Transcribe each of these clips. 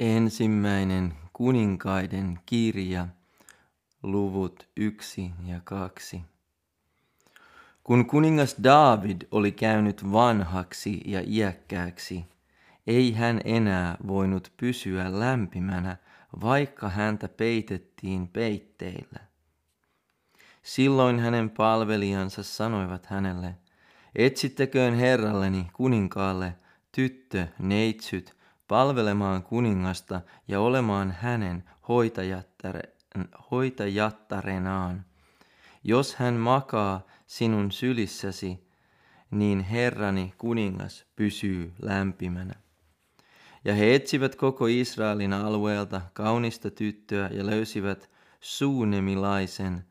Ensimmäinen kuninkaiden kirja, luvut yksi ja kaksi. Kun kuningas David oli käynyt vanhaksi ja iäkkääksi, ei hän enää voinut pysyä lämpimänä, vaikka häntä peitettiin peitteillä. Silloin hänen palvelijansa sanoivat hänelle, etsittäköön herralleni kuninkaalle tyttö, neitsyt, palvelemaan kuningasta ja olemaan hänen hoitajattare, hoitajattarenaan. Jos hän makaa sinun sylissäsi, niin herrani kuningas pysyy lämpimänä. Ja he etsivät koko Israelin alueelta kaunista tyttöä ja löysivät suunemilaisen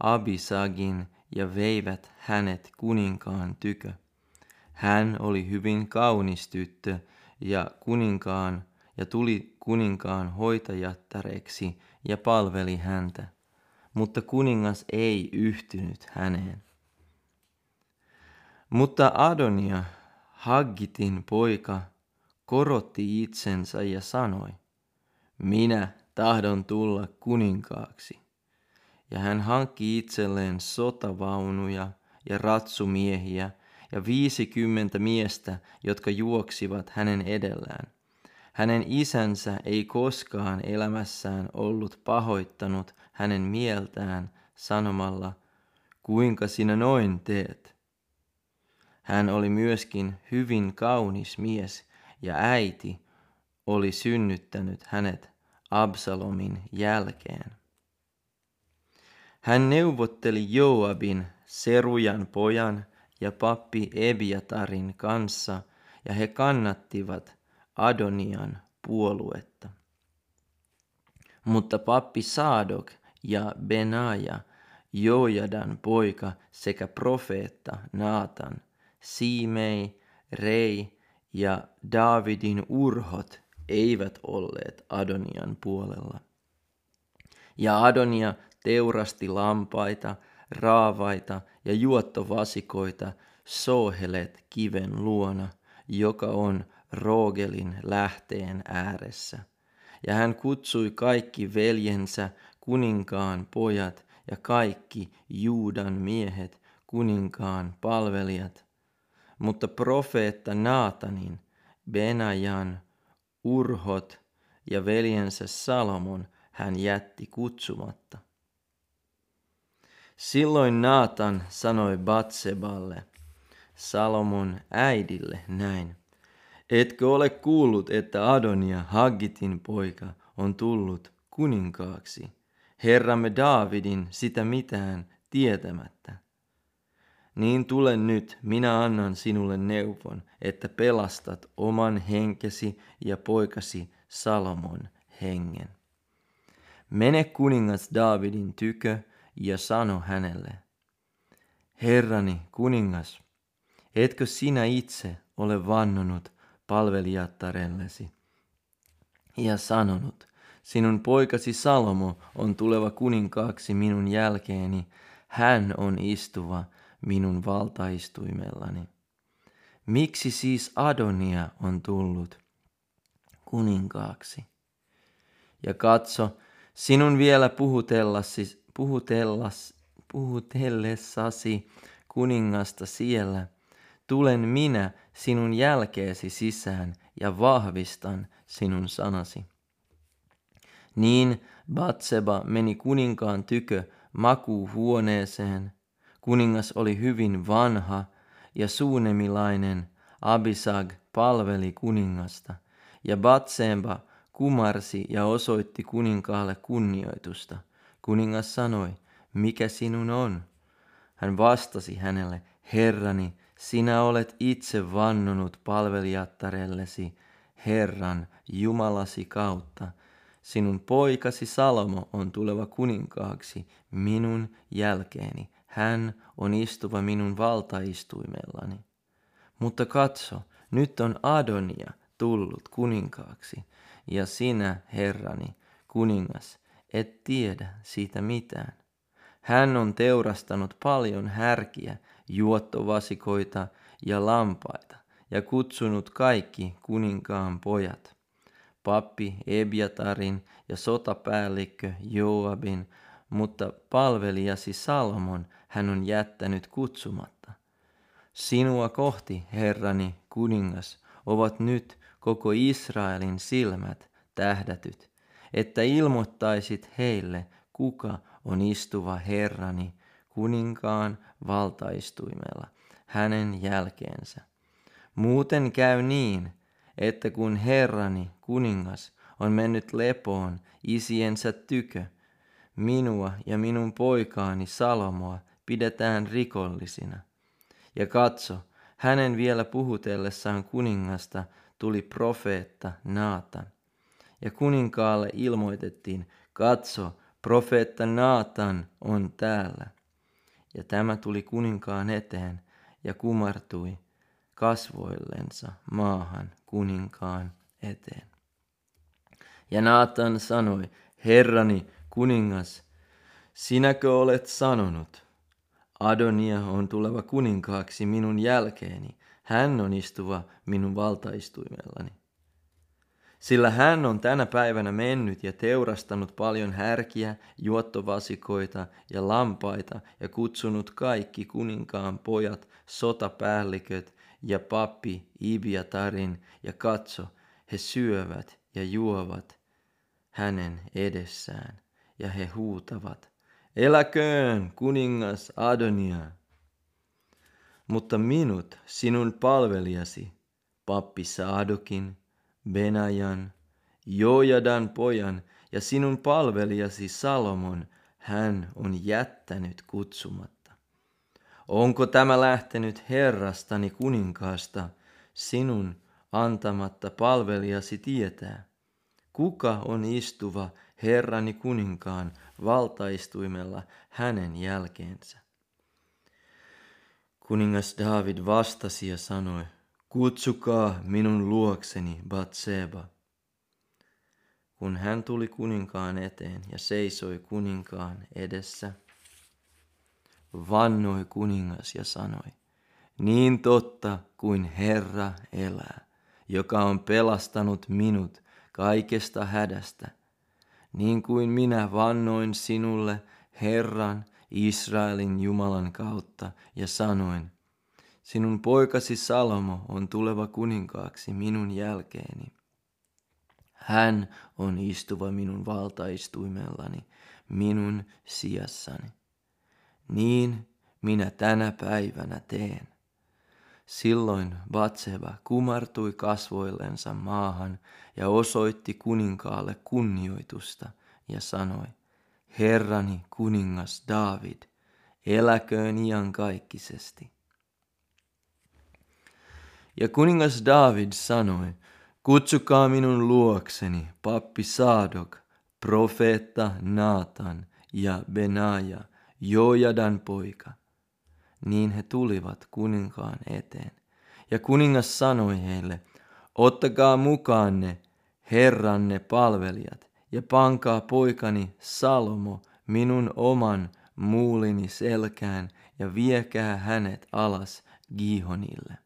Abisagin ja veivät hänet kuninkaan tykö. Hän oli hyvin kaunis tyttö ja kuninkaan ja tuli kuninkaan hoitajattareksi ja palveli häntä, mutta kuningas ei yhtynyt häneen. Mutta Adonia, Haggitin poika, korotti itsensä ja sanoi, minä tahdon tulla kuninkaaksi. Ja hän hankki itselleen sotavaunuja ja ratsumiehiä ja viisikymmentä miestä, jotka juoksivat hänen edellään. Hänen isänsä ei koskaan elämässään ollut pahoittanut hänen mieltään sanomalla, kuinka sinä noin teet. Hän oli myöskin hyvin kaunis mies ja äiti oli synnyttänyt hänet Absalomin jälkeen. Hän neuvotteli Joabin, Serujan pojan, ja pappi Ebiatarin kanssa, ja he kannattivat Adonian puoluetta. Mutta pappi Saadok ja Benaja, Jojadan poika sekä profeetta Naatan, Siimei, Rei ja Davidin urhot eivät olleet Adonian puolella. Ja Adonia teurasti lampaita, raavaita ja juottovasikoita Sohelet kiven luona, joka on Roogelin lähteen ääressä. Ja hän kutsui kaikki veljensä, kuninkaan pojat ja kaikki Juudan miehet, kuninkaan palvelijat. Mutta profeetta Naatanin, Benajan, Urhot ja veljensä Salomon hän jätti kutsumatta. Silloin Naatan sanoi Batseballe, Salomon äidille näin. Etkö ole kuullut, että Adonia, Haggitin poika, on tullut kuninkaaksi, herramme Daavidin sitä mitään tietämättä? Niin tule nyt, minä annan sinulle neuvon, että pelastat oman henkesi ja poikasi Salomon hengen. Mene kuningas Daavidin tykö ja sano hänelle, Herrani kuningas, etkö sinä itse ole vannonut palvelijattarellesi ja sanonut, sinun poikasi Salomo on tuleva kuninkaaksi minun jälkeeni, hän on istuva minun valtaistuimellani. Miksi siis Adonia on tullut kuninkaaksi? Ja katso, sinun vielä puhutellasi puhutellas, puhutellessasi kuningasta siellä, tulen minä sinun jälkeesi sisään ja vahvistan sinun sanasi. Niin Batseba meni kuninkaan tykö makuuhuoneeseen. Kuningas oli hyvin vanha ja suunemilainen. Abisag palveli kuningasta ja Batseba kumarsi ja osoitti kuninkaalle kunnioitusta – Kuningas sanoi, mikä sinun on? Hän vastasi hänelle, Herrani, sinä olet itse vannonut palvelijattarellesi Herran Jumalasi kautta. Sinun poikasi Salomo on tuleva kuninkaaksi minun jälkeeni. Hän on istuva minun valtaistuimellani. Mutta katso, nyt on Adonia tullut kuninkaaksi, ja sinä, Herrani, kuningas, et tiedä siitä mitään. Hän on teurastanut paljon härkiä, juottovasikoita ja lampaita ja kutsunut kaikki kuninkaan pojat. pappi Ebiatarin ja sotapäällikkö Joabin, mutta palvelijasi Salomon hän on jättänyt kutsumatta. Sinua kohti, Herrani, kuningas, ovat nyt koko Israelin silmät tähdätyt, että ilmoittaisit heille, kuka on istuva Herrani, kuninkaan valtaistuimella, hänen jälkeensä. Muuten käy niin, että kun Herrani, kuningas, on mennyt lepoon isiensä tykö, minua ja minun poikaani Salomoa pidetään rikollisina. Ja katso, hänen vielä puhutellessaan kuningasta tuli profeetta Naatan. Ja kuninkaalle ilmoitettiin, katso, profeetta Naatan on täällä. Ja tämä tuli kuninkaan eteen ja kumartui kasvoillensa maahan kuninkaan eteen. Ja Naatan sanoi, Herrani, kuningas, sinäkö olet sanonut, Adonia on tuleva kuninkaaksi minun jälkeeni, hän on istuva minun valtaistuimellani. Sillä hän on tänä päivänä mennyt ja teurastanut paljon härkiä, juottovasikoita ja lampaita ja kutsunut kaikki kuninkaan pojat, sotapäälliköt ja pappi Ibiatarin ja katso, he syövät ja juovat hänen edessään ja he huutavat, eläköön kuningas Adonia. Mutta minut, sinun palvelijasi, pappi Saadokin, Benajan, Jojadan pojan ja sinun palvelijasi Salomon, hän on jättänyt kutsumatta. Onko tämä lähtenyt Herrastani kuninkaasta sinun antamatta palvelijasi tietää? Kuka on istuva Herrani kuninkaan valtaistuimella hänen jälkeensä? Kuningas David vastasi ja sanoi, kutsukaa minun luokseni Batseba. Kun hän tuli kuninkaan eteen ja seisoi kuninkaan edessä, vannoi kuningas ja sanoi, niin totta kuin Herra elää, joka on pelastanut minut kaikesta hädästä, niin kuin minä vannoin sinulle Herran Israelin Jumalan kautta ja sanoin, sinun poikasi Salomo on tuleva kuninkaaksi minun jälkeeni. Hän on istuva minun valtaistuimellani, minun sijassani. Niin minä tänä päivänä teen. Silloin Batseba kumartui kasvoillensa maahan ja osoitti kuninkaalle kunnioitusta ja sanoi, Herrani kuningas David, eläköön iankaikkisesti. Ja kuningas David sanoi, kutsukaa minun luokseni pappi Saadok, profeetta Naatan ja Benaja, Jojadan poika. Niin he tulivat kuninkaan eteen. Ja kuningas sanoi heille, ottakaa mukaanne herranne palvelijat ja pankaa poikani Salomo minun oman muulini selkään ja viekää hänet alas Gihonille.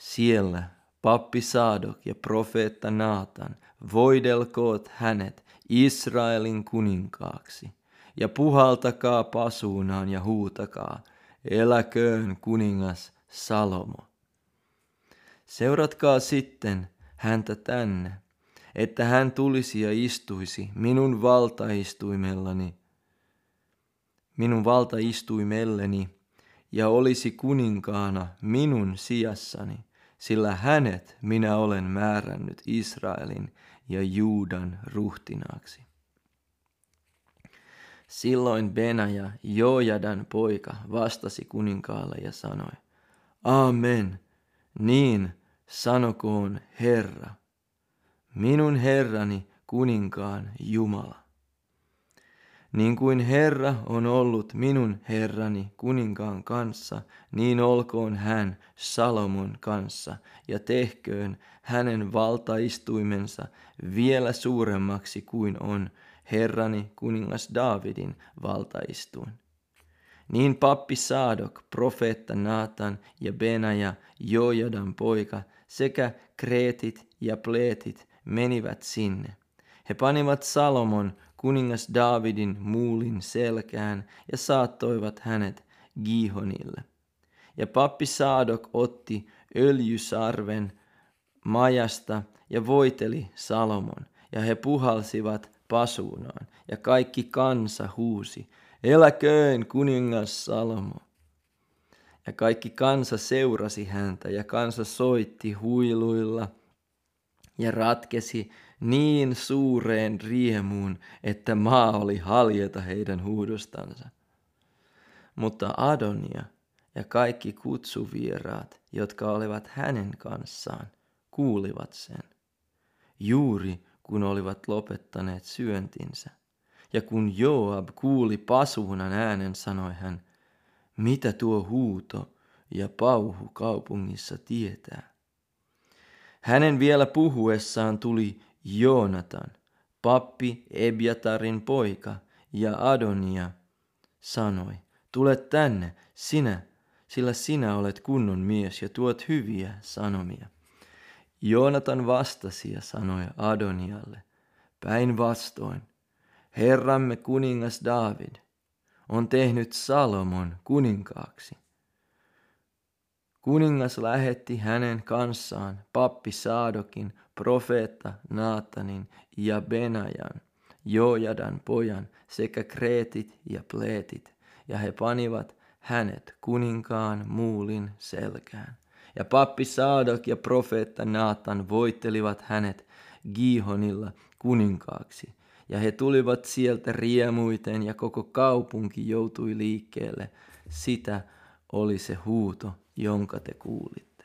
Siellä pappi Saadok ja profeetta Naatan voidelkoot hänet Israelin kuninkaaksi ja puhaltakaa pasuunaan ja huutakaa, eläköön kuningas Salomo. Seuratkaa sitten häntä tänne, että hän tulisi ja istuisi minun valtaistuimellani, minun valtaistuimelleni ja olisi kuninkaana minun sijassani, sillä hänet minä olen määrännyt Israelin ja Juudan ruhtinaaksi. Silloin Benaja, Jojadan poika, vastasi kuninkaalle ja sanoi, Amen, niin sanokoon Herra, minun Herrani kuninkaan Jumala. Niin kuin Herra on ollut minun Herrani kuninkaan kanssa, niin olkoon hän Salomon kanssa ja tehköön hänen valtaistuimensa vielä suuremmaksi kuin on Herrani kuningas Davidin valtaistuin. Niin pappi Saadok, profeetta Naatan ja Benaja, Jojadan poika, sekä kreetit ja pleetit menivät sinne. He panivat Salomon kuningas Davidin muulin selkään ja saattoivat hänet Gihonille. Ja pappi Saadok otti öljysarven majasta ja voiteli Salomon, ja he puhalsivat pasuunaan, ja kaikki kansa huusi, eläköön kuningas Salomo. Ja kaikki kansa seurasi häntä, ja kansa soitti huiluilla, ja ratkesi niin suureen riemuun, että maa oli haljeta heidän huudostansa. Mutta Adonia ja kaikki kutsuvieraat, jotka olivat hänen kanssaan, kuulivat sen. Juuri kun olivat lopettaneet syöntinsä. Ja kun Joab kuuli pasuunan äänen, sanoi hän, mitä tuo huuto ja pauhu kaupungissa tietää. Hänen vielä puhuessaan tuli Joonatan, pappi Ebiatarin poika ja Adonia, sanoi, tule tänne, sinä, sillä sinä olet kunnon mies ja tuot hyviä sanomia. Joonatan vastasi ja sanoi Adonialle, päinvastoin, Herramme kuningas David on tehnyt Salomon kuninkaaksi. Kuningas lähetti hänen kanssaan pappi Saadokin, profeetta Naatanin ja Benajan, Jojadan pojan sekä kreetit ja pleetit, ja he panivat hänet kuninkaan muulin selkään. Ja pappi Saadok ja profeetta Naatan voittelivat hänet Gihonilla kuninkaaksi. Ja he tulivat sieltä riemuiten ja koko kaupunki joutui liikkeelle. Sitä oli se huuto, jonka te kuulitte.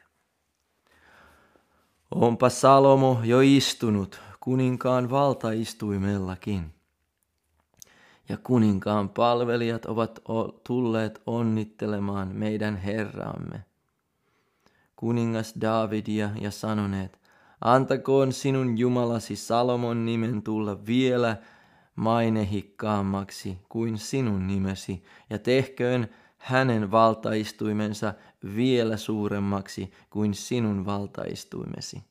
Onpa Salomo jo istunut kuninkaan valtaistuimellakin. Ja kuninkaan palvelijat ovat tulleet onnittelemaan meidän Herraamme kuningas Davidia ja sanoneet, antakoon sinun Jumalasi Salomon nimen tulla vielä mainehikkaammaksi kuin sinun nimesi, ja tehköön hänen valtaistuimensa vielä suuremmaksi kuin sinun valtaistuimesi.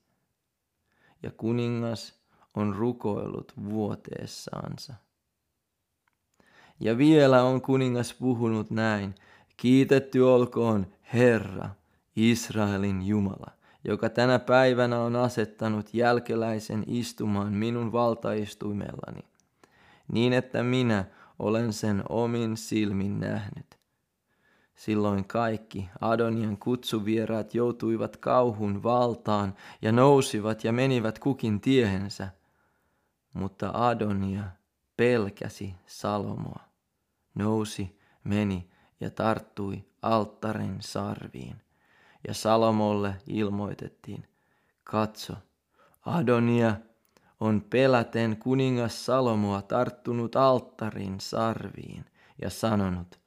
Ja kuningas on rukoillut vuoteessaansa. Ja vielä on kuningas puhunut näin, kiitetty olkoon Herra, Israelin Jumala, joka tänä päivänä on asettanut jälkeläisen istumaan minun valtaistuimellani, niin että minä olen sen omin silmin nähnyt. Silloin kaikki Adonian kutsuvieraat joutuivat kauhun valtaan ja nousivat ja menivät kukin tiehensä. Mutta Adonia pelkäsi Salomoa, nousi, meni ja tarttui alttarin sarviin ja Salomolle ilmoitettiin, katso, Adonia on peläten kuningas Salomoa tarttunut alttarin sarviin ja sanonut,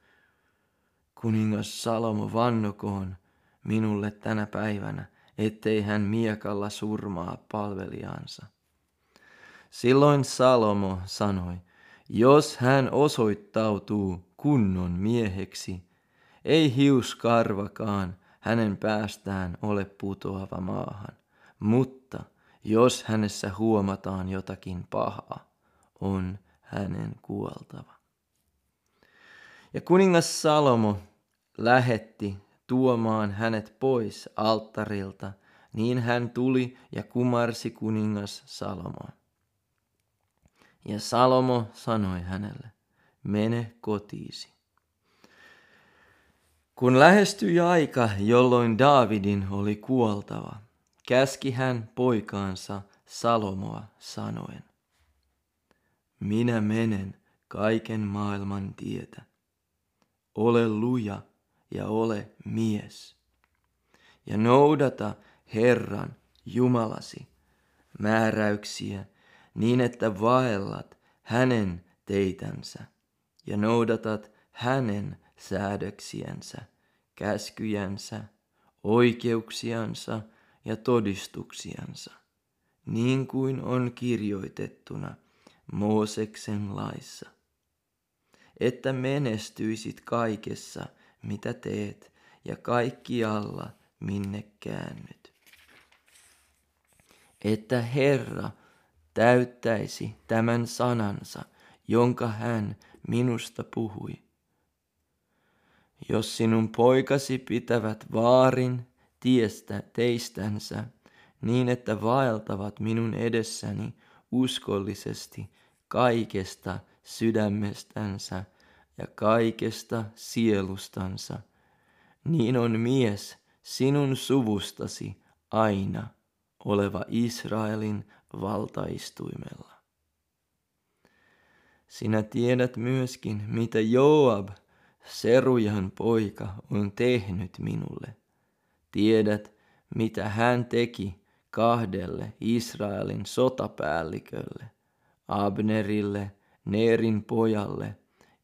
kuningas Salomo vannokoon minulle tänä päivänä, ettei hän miekalla surmaa palvelijansa. Silloin Salomo sanoi, jos hän osoittautuu kunnon mieheksi, ei hiuskarvakaan hänen päästään ole putoava maahan, mutta jos hänessä huomataan jotakin pahaa, on hänen kuoltava. Ja kuningas Salomo lähetti tuomaan hänet pois alttarilta, niin hän tuli ja kumarsi kuningas Salomoa. Ja Salomo sanoi hänelle, mene kotiisi. Kun lähestyi aika, jolloin Daavidin oli kuoltava, käski hän poikaansa Salomoa sanoen. Minä menen kaiken maailman tietä. Ole luja ja ole mies. Ja noudata Herran Jumalasi määräyksiä niin, että vaellat hänen teitänsä ja noudatat hänen säädöksiänsä, käskyjänsä, oikeuksiansa ja todistuksiansa, niin kuin on kirjoitettuna Mooseksen laissa, että menestyisit kaikessa, mitä teet, ja kaikkialla, minne käännyt. että Herra täyttäisi tämän sanansa, jonka hän minusta puhui. Jos sinun poikasi pitävät vaarin tiestä teistänsä, niin että vaeltavat minun edessäni uskollisesti kaikesta sydämestänsä ja kaikesta sielustansa, niin on mies sinun suvustasi aina oleva Israelin valtaistuimella. Sinä tiedät myöskin, mitä Joab, Serujan poika, on tehnyt minulle. Tiedät, mitä hän teki kahdelle Israelin sotapäällikölle, Abnerille, Neerin pojalle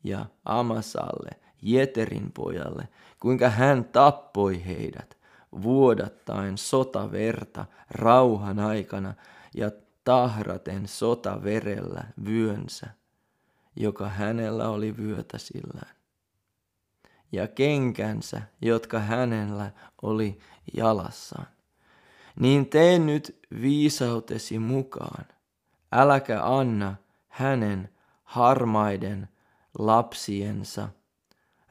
ja Amasalle, Jeterin pojalle, kuinka hän tappoi heidät vuodattaen sotaverta rauhan aikana ja tahraten sotaverellä vyönsä, joka hänellä oli vyötäsillään. Ja kenkänsä, jotka hänellä oli jalassaan. Niin tee nyt viisautesi mukaan, äläkä anna hänen harmaiden lapsiensa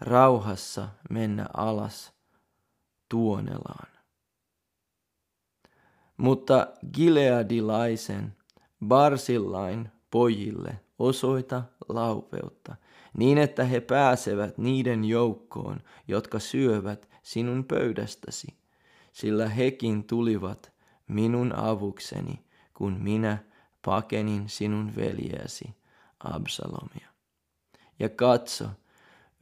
rauhassa mennä alas tuonelaan. Mutta Gileadilaisen Barsillain pojille osoita laupeutta, niin että he pääsevät niiden joukkoon, jotka syövät sinun pöydästäsi, sillä hekin tulivat minun avukseni, kun minä pakenin sinun veljäsi Absalomia. Ja katso,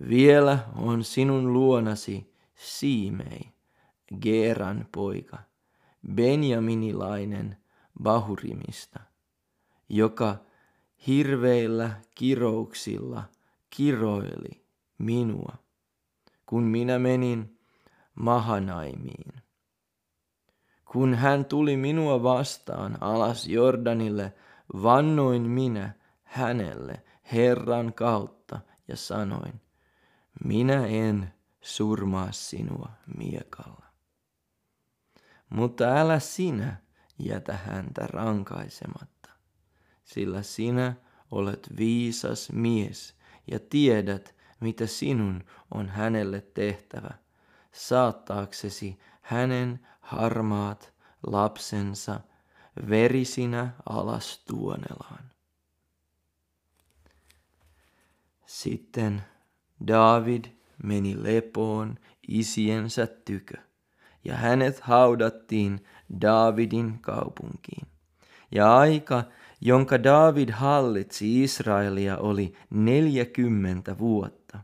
vielä on sinun luonasi Siimei, Geeran poika, Benjaminilainen Bahurimista, joka hirveillä kirouksilla kiroili minua, kun minä menin Mahanaimiin. Kun hän tuli minua vastaan alas Jordanille, vannoin minä hänelle Herran kautta ja sanoin, minä en surmaa sinua miekalla. Mutta älä sinä jätä häntä rankaisematta, sillä sinä olet viisas mies ja tiedät, mitä sinun on hänelle tehtävä, saattaaksesi hänen harmaat lapsensa verisinä alas tuonelaan. Sitten David meni lepoon isiensä tykö, ja hänet haudattiin Davidin kaupunkiin. Ja aika, jonka David hallitsi Israelia, oli neljäkymmentä vuotta.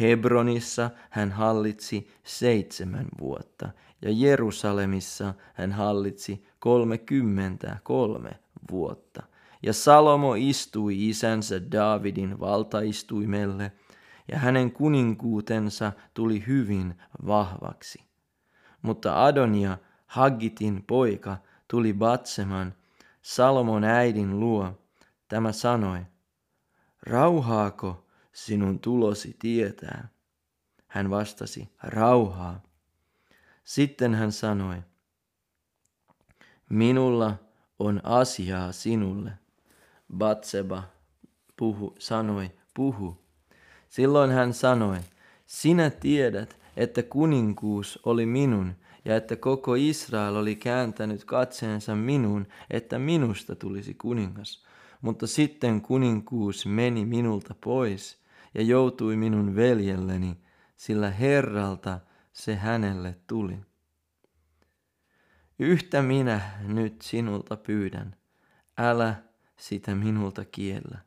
Hebronissa hän hallitsi seitsemän vuotta, ja Jerusalemissa hän hallitsi kolmekymmentä kolme vuotta. Ja Salomo istui isänsä Davidin valtaistuimelle – ja hänen kuninkuutensa tuli hyvin vahvaksi. Mutta Adonia, Haggitin poika, tuli Batseman, Salomon äidin luo. Tämä sanoi, rauhaako sinun tulosi tietää? Hän vastasi, rauhaa. Sitten hän sanoi, minulla on asiaa sinulle. Batseba puhu, sanoi, puhu. Silloin hän sanoi, sinä tiedät, että kuninkuus oli minun ja että koko Israel oli kääntänyt katseensa minuun, että minusta tulisi kuningas. Mutta sitten kuninkuus meni minulta pois ja joutui minun veljelleni, sillä Herralta se hänelle tuli. Yhtä minä nyt sinulta pyydän, älä sitä minulta kiellä.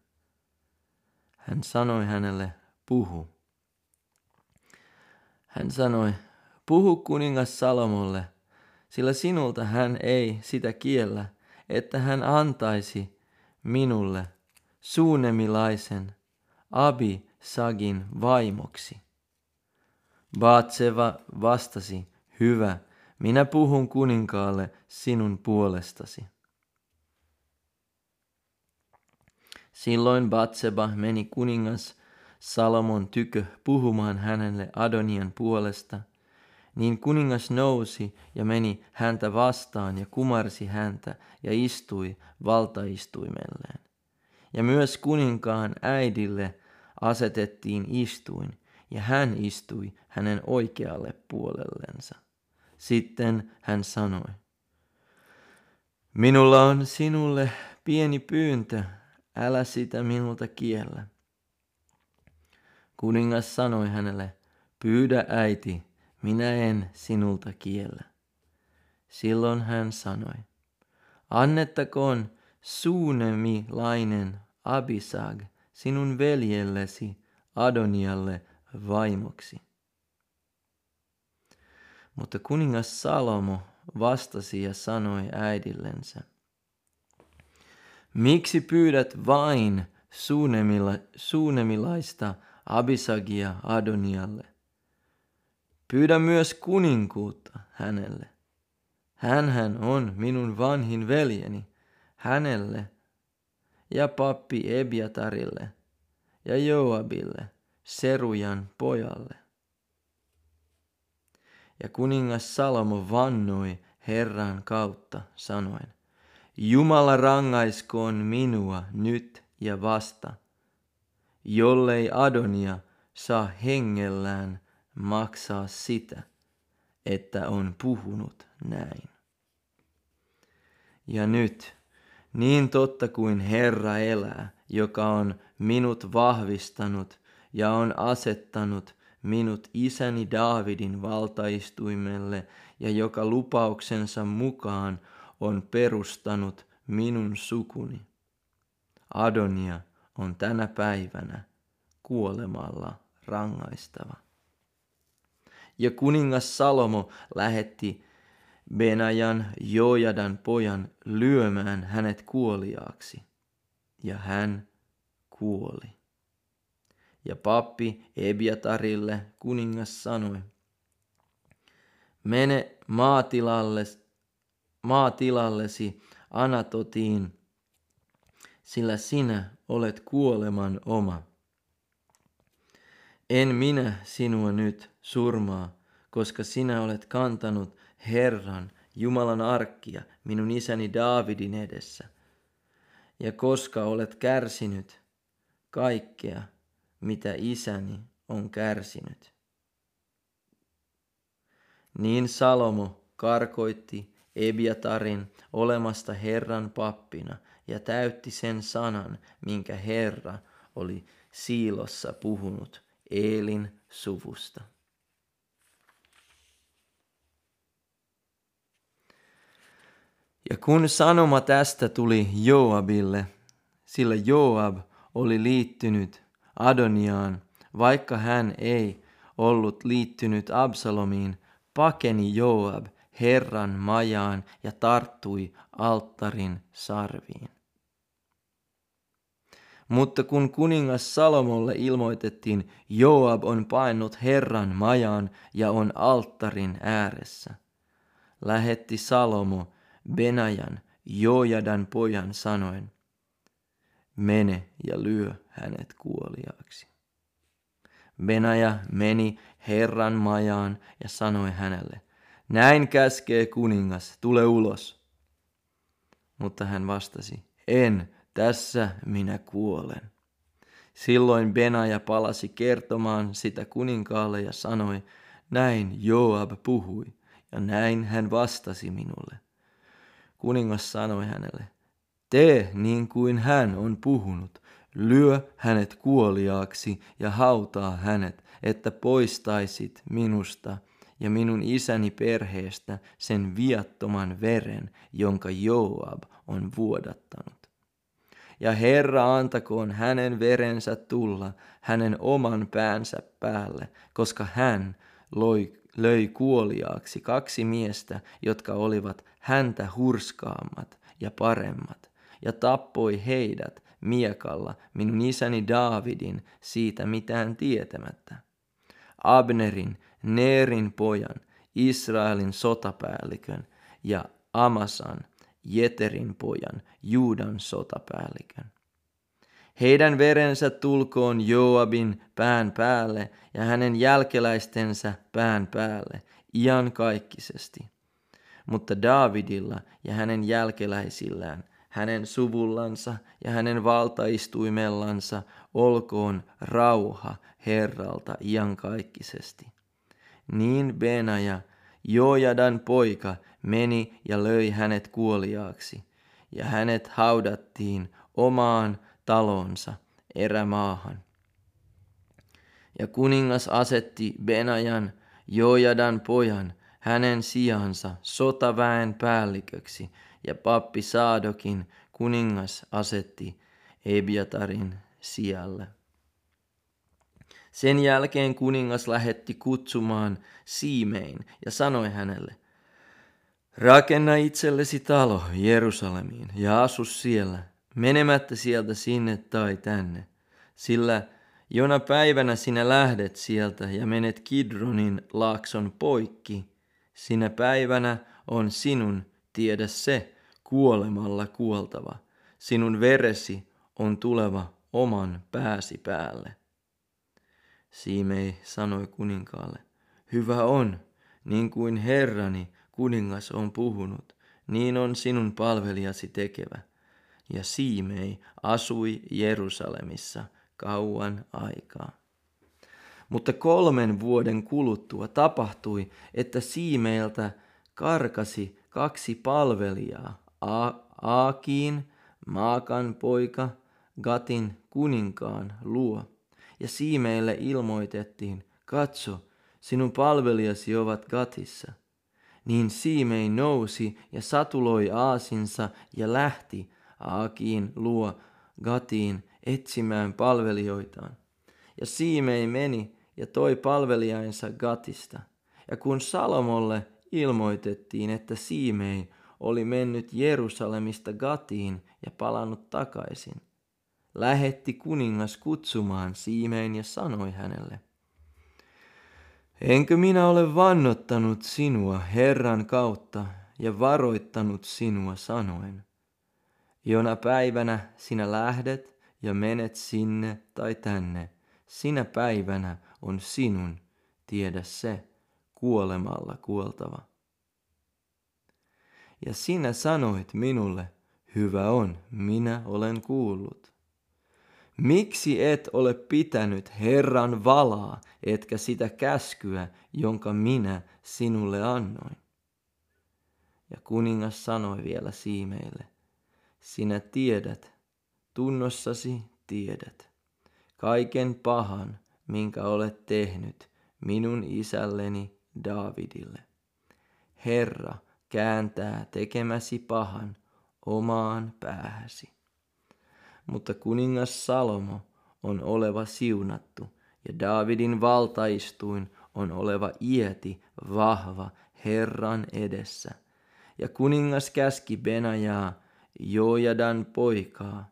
Hän sanoi hänelle, puhu. Hän sanoi, puhu kuningas Salomolle, sillä sinulta hän ei sitä kiellä, että hän antaisi minulle suunemilaisen Abi Sagin vaimoksi. Baatseva vastasi, hyvä, minä puhun kuninkaalle sinun puolestasi. Silloin Batseba meni kuningas Salomon tykö puhumaan hänelle Adonian puolesta, Niin kuningas nousi ja meni häntä vastaan ja kumarsi häntä ja istui valtaistuimelleen. Ja myös kuninkaan äidille asetettiin istuin, ja hän istui hänen oikealle puolellensa. Sitten hän sanoi, Minulla on sinulle pieni pyyntö, älä sitä minulta kiellä. Kuningas sanoi hänelle, pyydä äiti, minä en sinulta kiellä. Silloin hän sanoi, annettakoon suunemilainen Abisag sinun veljellesi Adonialle vaimoksi. Mutta kuningas Salomo vastasi ja sanoi äidillensä, Miksi pyydät vain suunemila, suunemilaista Abisagia Adonialle? Pyydä myös kuninkuutta hänelle. Hänhän on minun vanhin veljeni, hänelle ja pappi Ebiatarille ja Joabille, Serujan pojalle. Ja kuningas Salomo vannoi Herran kautta sanoen, Jumala rangaiskoon minua nyt ja vasta, jollei Adonia saa hengellään maksaa sitä, että on puhunut näin. Ja nyt, niin totta kuin Herra elää, joka on minut vahvistanut ja on asettanut minut isäni Daavidin valtaistuimelle ja joka lupauksensa mukaan on perustanut minun sukuni. Adonia on tänä päivänä kuolemalla rangaistava. Ja kuningas Salomo lähetti Benajan Jojadan pojan lyömään hänet kuoliaaksi, ja hän kuoli. Ja pappi Ebiatarille kuningas sanoi, mene maatilalle, maatilallesi Anatotiin, sillä sinä olet kuoleman oma. En minä sinua nyt surmaa, koska sinä olet kantanut Herran, Jumalan arkkia, minun isäni Daavidin edessä. Ja koska olet kärsinyt kaikkea, mitä isäni on kärsinyt. Niin Salomo karkoitti Ebiatarin olemasta Herran pappina ja täytti sen sanan, minkä Herra oli Siilossa puhunut Eelin suvusta. Ja kun sanoma tästä tuli Joabille, sillä Joab oli liittynyt Adoniaan, vaikka hän ei ollut liittynyt Absalomiin, pakeni Joab Herran majaan ja tarttui alttarin sarviin. Mutta kun kuningas Salomolle ilmoitettiin, Joab on painut Herran majaan ja on alttarin ääressä, lähetti Salomo Benajan, Jojadan pojan sanoen, mene ja lyö hänet kuoliaaksi. Benaja meni Herran majaan ja sanoi hänelle, näin käskee kuningas, tule ulos. Mutta hän vastasi, en, tässä minä kuolen. Silloin Benaja palasi kertomaan sitä kuninkaalle ja sanoi, näin Joab puhui, ja näin hän vastasi minulle. Kuningas sanoi hänelle, tee niin kuin hän on puhunut, lyö hänet kuoliaaksi ja hautaa hänet, että poistaisit minusta ja minun isäni perheestä sen viattoman veren, jonka Joab on vuodattanut. Ja Herra antakoon hänen verensä tulla hänen oman päänsä päälle, koska hän loi, löi kuoliaaksi kaksi miestä, jotka olivat häntä hurskaammat ja paremmat, ja tappoi heidät miekalla minun isäni Daavidin siitä mitään tietämättä. Abnerin, Neerin pojan, Israelin sotapäällikön ja Amasan, Jeterin pojan, Juudan sotapäällikön. Heidän verensä tulkoon Joabin pään päälle ja hänen jälkeläistensä pään päälle, iankaikkisesti. Mutta Davidilla ja hänen jälkeläisillään, hänen suvullansa ja hänen valtaistuimellansa olkoon rauha Herralta iankaikkisesti. Niin Benaja, Jojadan poika, meni ja löi hänet kuoliaaksi, ja hänet haudattiin omaan talonsa erämaahan. Ja kuningas asetti Benajan, Jojadan pojan, hänen sijansa sotaväen päälliköksi, ja pappi Saadokin kuningas asetti Ebiatarin sijalle. Sen jälkeen kuningas lähetti kutsumaan Siimein ja sanoi hänelle, Rakenna itsellesi talo Jerusalemiin ja asu siellä, menemättä sieltä sinne tai tänne, sillä jona päivänä sinä lähdet sieltä ja menet Kidronin laakson poikki, sinä päivänä on sinun, tiedä se, kuolemalla kuoltava. Sinun veresi on tuleva oman pääsi päälle. Siimei sanoi kuninkaalle, hyvä on, niin kuin herrani kuningas on puhunut, niin on sinun palvelijasi tekevä. Ja Siimei asui Jerusalemissa kauan aikaa. Mutta kolmen vuoden kuluttua tapahtui, että Siimeiltä karkasi kaksi palvelijaa, Aakiin, Maakan poika, Gatin kuninkaan luo ja siimeille ilmoitettiin, katso, sinun palvelijasi ovat Gatissa. Niin Siimei nousi ja satuloi aasinsa ja lähti Aakiin luo Gatiin etsimään palvelijoitaan. Ja Siimei meni ja toi palvelijainsa Gatista. Ja kun Salomolle ilmoitettiin, että Siimei oli mennyt Jerusalemista Gatiin ja palannut takaisin – lähetti kuningas kutsumaan Siimeen ja sanoi hänelle, Enkö minä ole vannottanut sinua Herran kautta ja varoittanut sinua sanoen, jona päivänä sinä lähdet ja menet sinne tai tänne, sinä päivänä on sinun, tiedä se, kuolemalla kuoltava. Ja sinä sanoit minulle, hyvä on, minä olen kuullut. Miksi et ole pitänyt Herran valaa, etkä sitä käskyä, jonka minä sinulle annoin? Ja kuningas sanoi vielä siimeille, sinä tiedät, tunnossasi tiedät, kaiken pahan, minkä olet tehnyt minun isälleni Davidille. Herra kääntää tekemäsi pahan omaan päähäsi mutta kuningas Salomo on oleva siunattu, ja Daavidin valtaistuin on oleva ieti vahva Herran edessä. Ja kuningas käski Benajaa, Jojadan poikaa,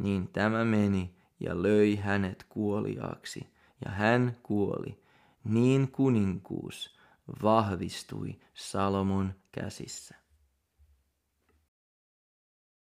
niin tämä meni ja löi hänet kuoliaaksi, ja hän kuoli. Niin kuninkuus vahvistui Salomon käsissä.